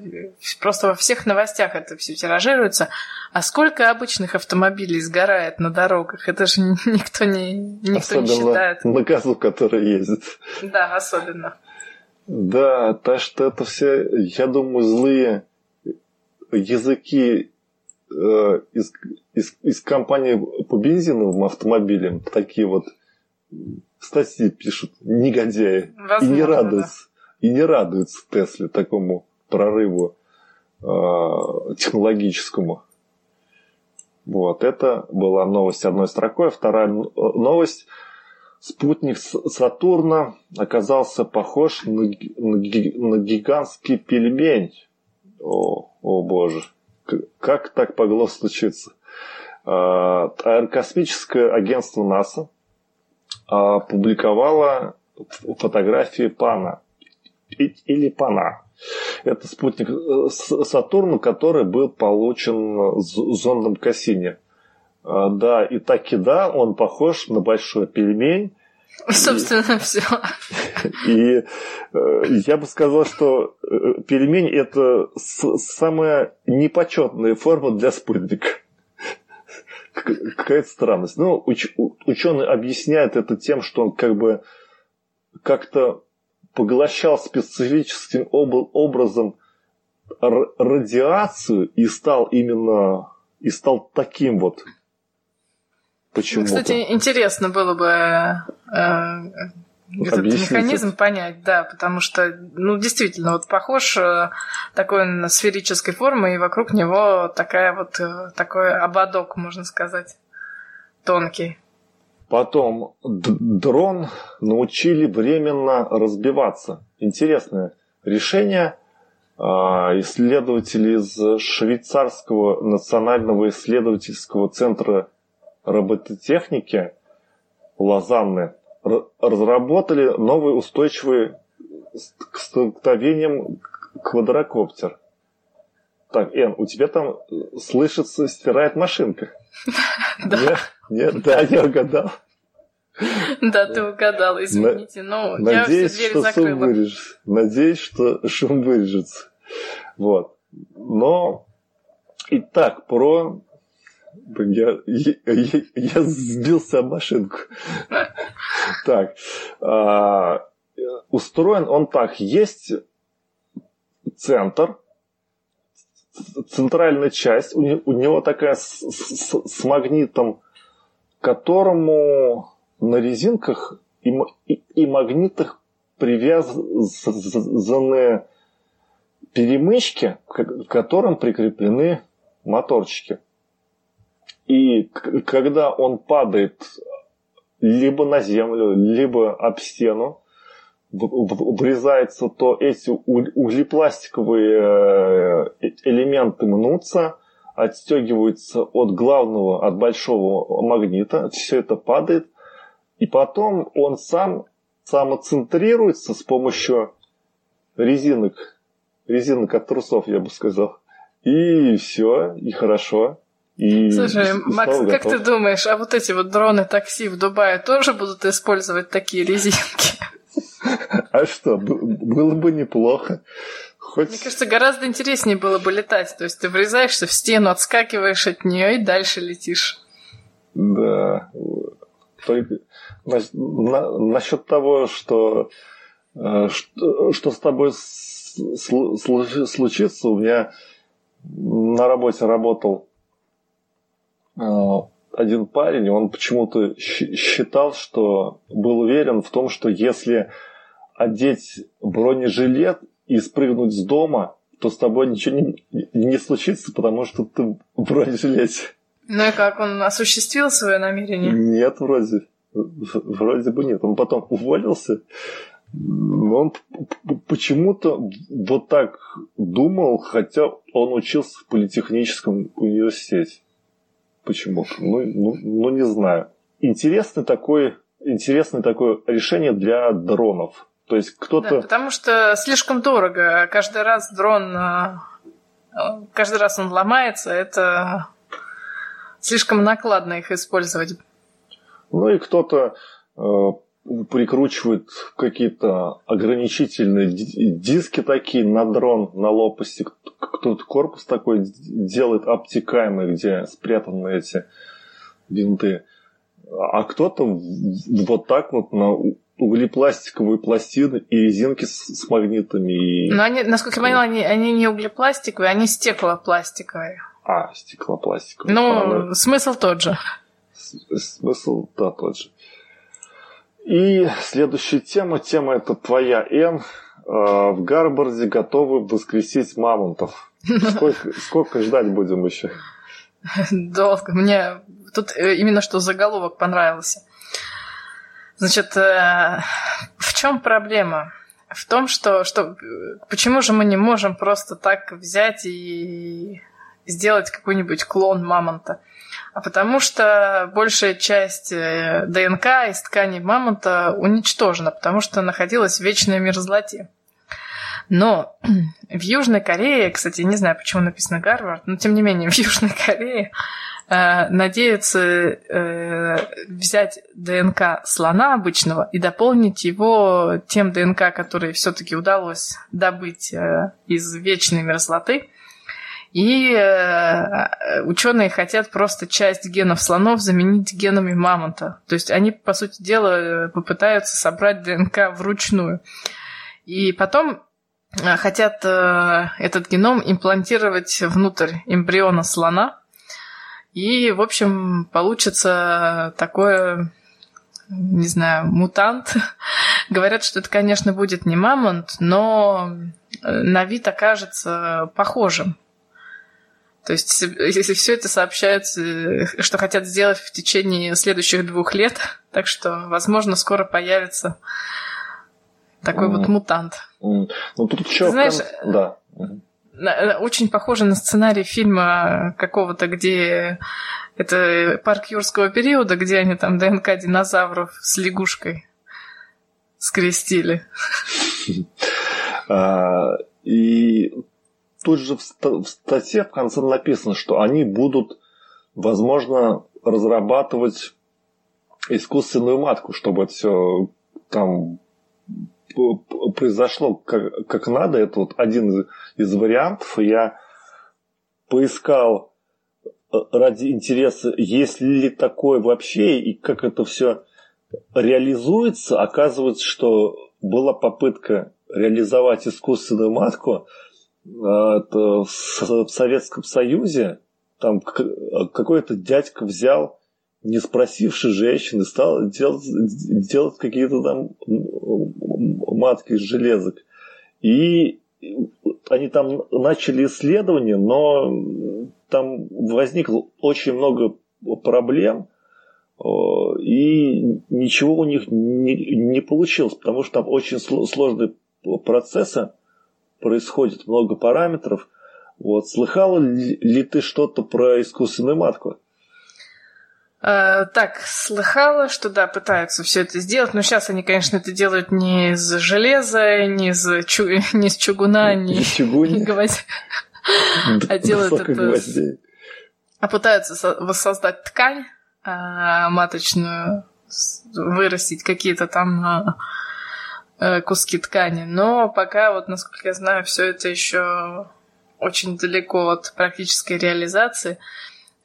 Speaker 2: просто во всех новостях это все тиражируется. А сколько обычных автомобилей сгорает на дорогах? Это же никто не, никто
Speaker 1: особенно
Speaker 2: не считает.
Speaker 1: на газу, который ездит.
Speaker 2: Да, особенно.
Speaker 1: Да, так что это все, я думаю, злые языки э, из, из, из компании по бензиновым автомобилям такие вот статьи пишут негодяи Возможно, и не радуются да. и не радуются Тесле такому прорыву э, технологическому. Вот это была новость одной строкой. Вторая новость. Спутник Сатурна оказался похож на, на, на гигантский пельмень. О, о боже. Как так могло случиться? А, аэрокосмическое агентство НАСА опубликовало фотографии Пана или Пана. Это спутник э, Сатурна, который был получен зондом Кассини. А, да, и так и да, он похож на большой пельмень.
Speaker 2: Собственно, все.
Speaker 1: И э, я бы сказал, что э, пельмень это самая непочетная форма для спутника. Какая-то странность. Ну, уч, ученый объясняет это тем, что он как бы как-то поглощал специфическим об, образом радиацию и стал именно и стал таким вот
Speaker 2: почему ну, Кстати, интересно было бы э, этот механизм это. понять, да, потому что, ну, действительно, вот похож э, такой на сферической формы, и вокруг него такая вот, э, такой ободок, можно сказать, тонкий.
Speaker 1: Потом дрон научили временно разбиваться. Интересное решение. А, исследователи из швейцарского национального исследовательского центра робототехники Лозанны разработали новый устойчивый к столкновениям квадрокоптер. Так, Эн, у тебя там слышится, стирает машинка.
Speaker 2: Да.
Speaker 1: Нет, да, я угадал.
Speaker 2: Да, ты угадал, извините, но я все
Speaker 1: что Шум вырежется. Надеюсь, что шум вырежется. Вот. Но Итак, про... Я, я, я, сбился об машинку. Так. А, устроен он так. Есть центр, центральная часть, у, него такая с, с, с магнитом, которому на резинках и магнитах привязаны перемычки, к которым прикреплены моторчики. И когда он падает либо на землю, либо об стену, врезается, то эти углепластиковые э, элементы мнутся, отстегиваются от главного, от большого магнита, все это падает, и потом он сам самоцентрируется с помощью резинок, резинок от трусов, я бы сказал. И все, и хорошо. И
Speaker 2: Слушай, Макс, как готов. ты думаешь, а вот эти вот дроны такси в Дубае тоже будут использовать такие резинки?
Speaker 1: А что, было бы неплохо.
Speaker 2: Хоть... Мне кажется, гораздо интереснее было бы летать. То есть ты врезаешься в стену, отскакиваешь от нее и дальше летишь.
Speaker 1: Да. Только на, на, насчет того, что, э, что, что с тобой случится, у меня на работе работал один парень, он почему-то считал, что был уверен в том, что если одеть бронежилет и спрыгнуть с дома, то с тобой ничего не, не случится, потому что ты в бронежилете.
Speaker 2: Ну и как, он осуществил свое намерение?
Speaker 1: Нет, вроде. Вроде бы нет. Он потом уволился. Он почему-то вот так думал, хотя он учился в политехническом университете. Почему-то. Ну, ну, ну, не знаю. Интересный такой, интересное такое решение для дронов. То есть кто-то... Да,
Speaker 2: потому что слишком дорого. Каждый раз дрон... Э, каждый раз он ломается. Это слишком накладно их использовать.
Speaker 1: Ну и кто-то прикручивает какие-то ограничительные диски такие на дрон, на лопасти. Кто-то корпус такой делает обтекаемый, где спрятаны эти винты. А кто-то вот так вот на углепластиковые пластины и резинки с, с магнитами.
Speaker 2: Но они, насколько я поняла, они, они не углепластиковые, они стеклопластиковые.
Speaker 1: А, стеклопластиковые.
Speaker 2: Ну, смысл тот же
Speaker 1: смысл, да, тот же. И следующая тема, тема это твоя Н. А, в Гарбарде готовы воскресить мамонтов. Сколько, сколько ждать будем еще?
Speaker 2: Долго. Мне тут э, именно что заголовок понравился. Значит, э, в чем проблема? В том, что, что почему же мы не можем просто так взять и сделать какой-нибудь клон мамонта? А потому что большая часть э, ДНК из ткани мамонта уничтожена, потому что находилась в вечной мерзлоте. Но в Южной Корее, кстати, не знаю, почему написано Гарвард, но тем не менее в Южной Корее э, надеются э, взять ДНК слона обычного и дополнить его тем ДНК, который все-таки удалось добыть э, из вечной мерзлоты, и э, ученые хотят просто часть генов слонов заменить генами мамонта. То есть они, по сути дела, попытаются собрать ДНК вручную. И потом э, хотят э, этот геном имплантировать внутрь эмбриона слона. И, в общем, получится такое, не знаю, мутант. Говорят, что это, конечно, будет не мамонт, но на вид окажется похожим. То есть, если все это сообщается, что хотят сделать в течение следующих двух лет, так что, возможно, скоро появится такой mm. вот мутант.
Speaker 1: Mm. Ну тут еще знаешь, да.
Speaker 2: Очень похоже на сценарий фильма какого-то, где это парк юрского периода, где они там ДНК динозавров с лягушкой скрестили.
Speaker 1: А, и тут же в статье в конце написано, что они будут, возможно, разрабатывать искусственную матку, чтобы это все там произошло как, как надо. Это вот один из, вариантов. Я поискал э, ради интереса, есть ли такое вообще и как это все реализуется, оказывается, что была попытка реализовать искусственную матку э, в Советском Союзе. Там какой-то дядька взял, не спросивший женщины, стал делать, делать какие-то там матки из железок. И они там начали исследования, но там возникло очень много проблем, и ничего у них не, не получилось, потому что там очень сложные процессы происходят, много параметров. Вот. Слыхала ли, ли ты что-то про искусственную матку?
Speaker 2: Э, так, слыхала, что да, пытаются все это сделать, но сейчас они, конечно, это делают не из железа, не из, чу... не из чугуна, не из гвоздей, а делают это... А пытаются воссоздать ткань а, маточную, вырастить какие-то там а, куски ткани. Но пока, вот насколько я знаю, все это еще очень далеко от практической реализации.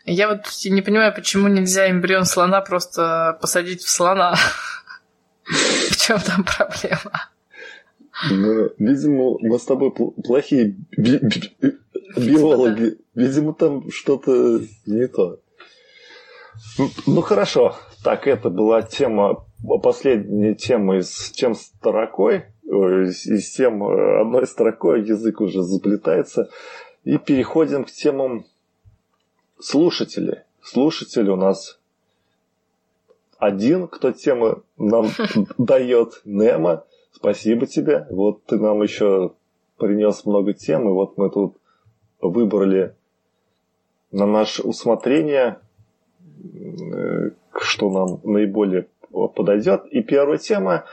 Speaker 2: Я вот не понимаю, почему нельзя эмбрион слона просто посадить в слона. В чем там проблема?
Speaker 1: Ну, видимо, мы с тобой плохие би- би- биологи. Видимо, там что-то не то. Ну, ну хорошо. Так, это была тема, последняя тема из тем строкой. Из тем одной строкой язык уже заплетается. И переходим к темам слушатели. Слушатели у нас один, кто темы нам дает, Немо. Спасибо тебе. Вот ты нам еще принес много тем, и вот мы тут выбрали на наше усмотрение, э, что нам наиболее подойдет. И первая тема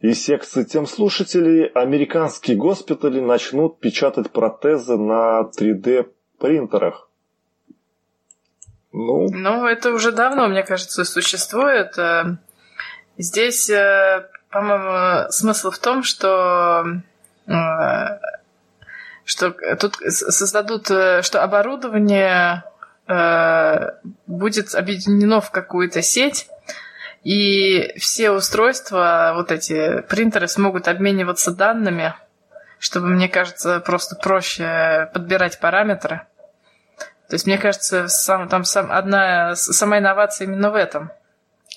Speaker 1: из секции тем слушателей. Американские госпитали начнут печатать протезы на 3D принтерах.
Speaker 2: Ну, ну, это уже давно, мне кажется, существует. Э, здесь, э, по-моему, смысл в том, что э, что тут создадут, что оборудование будет объединено в какую-то сеть, и все устройства, вот эти принтеры, смогут обмениваться данными, чтобы, мне кажется, просто проще подбирать параметры. То есть, мне кажется, сам, там сам, одна, сама инновация именно в этом.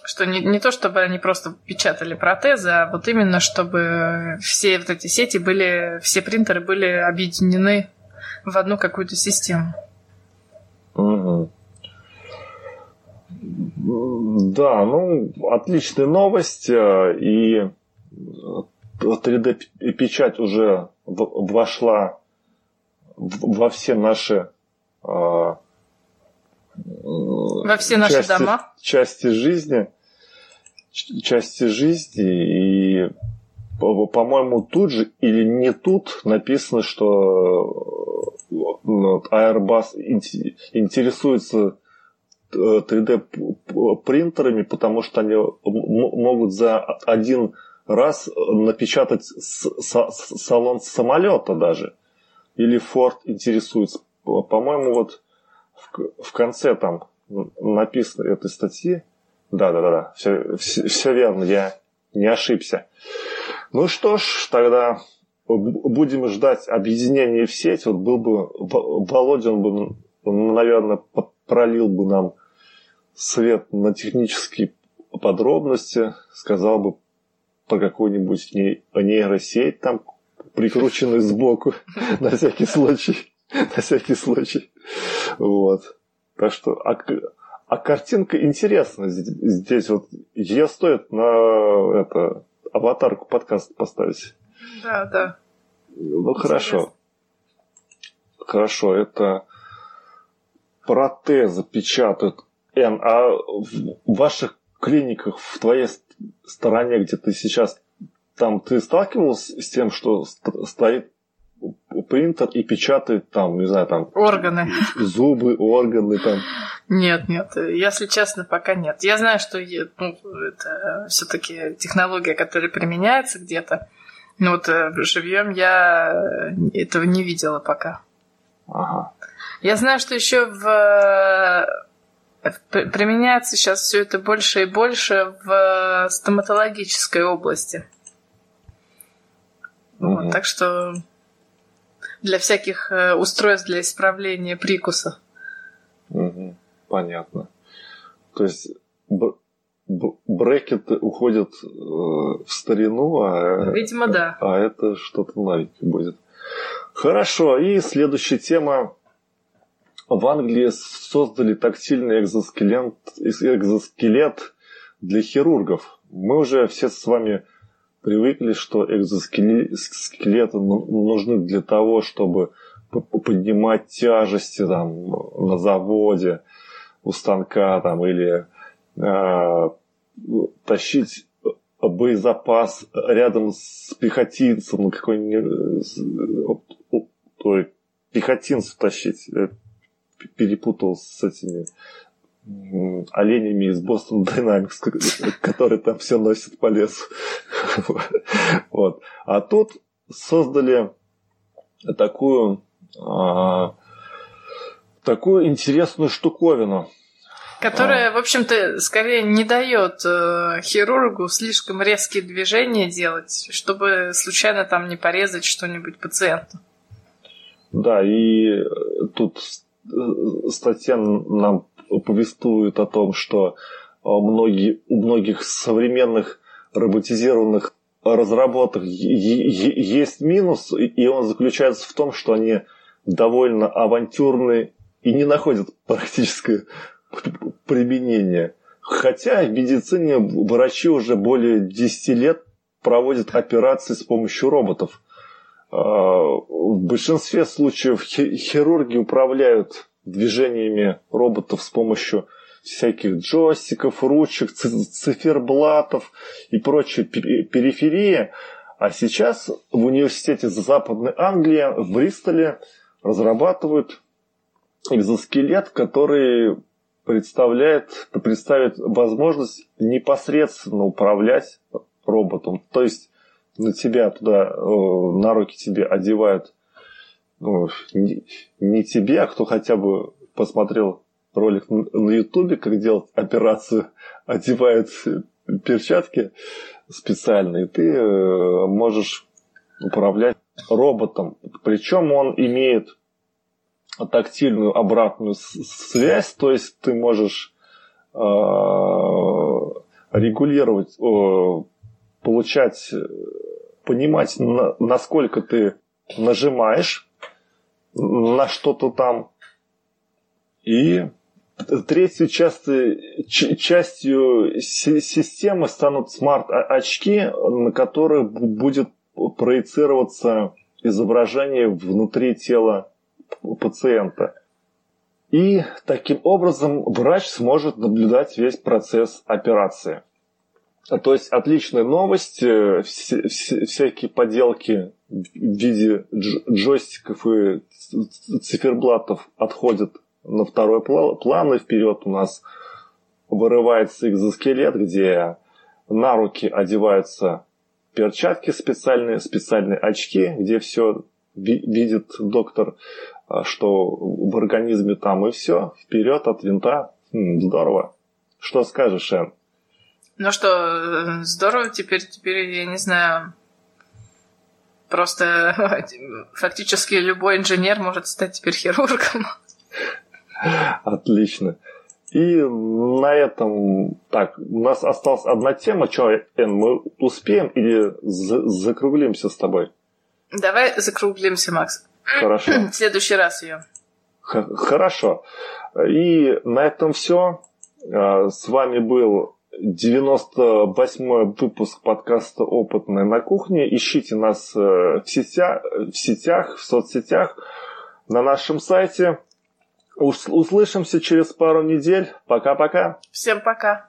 Speaker 2: Что не, не то, чтобы они просто печатали протезы, а вот именно, чтобы все вот эти сети были, все принтеры были объединены в одну какую-то систему.
Speaker 1: Угу. Да, ну, отличная новость. Э, и 3D-печать уже вошла во все наши
Speaker 2: во все наши
Speaker 1: части,
Speaker 2: дома.
Speaker 1: Части жизни. Части жизни. И, по-моему, тут же или не тут написано, что Airbus интересуется 3D э, принтерами, потому что они могут за один раз напечатать салон самолета даже. Или Ford интересуется по-моему, вот в, в конце там написано этой статьи. Да, да, да, да, все, все, все верно, я не ошибся. Ну что ж, тогда будем ждать объединения в сеть. Вот был бы Володя, он бы, наверное, пролил бы нам свет на технические подробности, сказал бы про какую-нибудь нейросеть там, прикрученную сбоку, на всякий случай. на всякий случай. Вот. Так что, а, а картинка интересная здесь. вот ее стоит на это аватарку подкаст поставить.
Speaker 2: Да, да.
Speaker 1: Ну хорошо. Хорошо, это протезы печатают. Эн, а в ваших клиниках, в твоей стороне, где ты сейчас, там ты сталкивался с тем, что стоит принтер и печатает там, не знаю, там...
Speaker 2: Органы.
Speaker 1: Зубы, органы там.
Speaker 2: Нет, нет, если честно, пока нет. Я знаю, что ну, это все-таки технология, которая применяется где-то. Но вот э, живьем я этого не видела пока.
Speaker 1: Ага.
Speaker 2: Я знаю, что еще в применяется сейчас все это больше и больше в стоматологической области. Угу. Вот, так что для всяких э, устройств для исправления прикуса.
Speaker 1: Угу. Понятно. То есть брекеты уходят э, в старину, а,
Speaker 2: Видимо, да.
Speaker 1: а это что-то новенькое будет. Хорошо, и следующая тема. В Англии создали тактильный экзоскелет, экзоскелет для хирургов. Мы уже все с вами привыкли, что экзоскелеты нужны для того, чтобы поднимать тяжести там, на заводе, у станка там, или э, тащить боезапас рядом с пехотинцем, ну какой-нибудь ой, пехотинцев тащить. Перепутал с этими оленями из Boston Dynamics, которые там все носят по лесу. Вот. А тут создали такую, а, такую интересную штуковину.
Speaker 2: Которая, а. в общем-то, скорее не дает э, хирургу слишком резкие движения делать, чтобы случайно там не порезать что-нибудь пациенту.
Speaker 1: Да, и тут э, статья нам повествует о том, что э, многие, у многих современных роботизированных разработок есть минус, и он заключается в том, что они довольно авантюрные и не находят практическое применение. Хотя в медицине врачи уже более 10 лет проводят операции с помощью роботов. А, в большинстве случаев хирурги управляют движениями роботов с помощью всяких джойстиков, ручек, циферблатов и прочей периферии. А сейчас в университете Западной Англии в Бристоле разрабатывают экзоскелет, который представляет, представит возможность непосредственно управлять роботом. То есть на тебя туда, на руки тебе одевают ну, не, не тебе, а кто хотя бы посмотрел ролик на Ютубе, как делать операцию, одевает перчатки специальные, ты э, можешь управлять роботом. Причем он имеет тактильную обратную связь, то есть ты можешь э, регулировать, э, получать, понимать, на, насколько ты нажимаешь на что-то там. И третьей части, частью системы станут смарт-очки, на которых будет проецироваться изображение внутри тела пациента. И таким образом врач сможет наблюдать весь процесс операции. То есть отличная новость. Э, всякие поделки в виде джойстиков и циферблатов отходят на второй план, и вперед у нас вырывается экзоскелет, где на руки одеваются перчатки специальные, специальные очки, где все видит доктор, а, что в организме там и все, вперед от винта. Хм, здорово. Что скажешь, Шен?
Speaker 2: Ну что, э, здорово, теперь, теперь, я не знаю, просто фактически любой инженер может стать теперь хирургом.
Speaker 1: Отлично. И на этом, так, у нас осталась одна тема. Что, Эн, мы успеем или закруглимся с тобой?
Speaker 2: Давай закруглимся, Макс.
Speaker 1: Хорошо.
Speaker 2: В следующий раз ее.
Speaker 1: Хорошо. И на этом все. А, с вами был 98 выпуск подкаста «Опытная на кухне». Ищите нас э, в сетях, в, сетях, в соцсетях, на нашем сайте. Услышимся через пару недель. Пока-пока.
Speaker 2: Всем пока.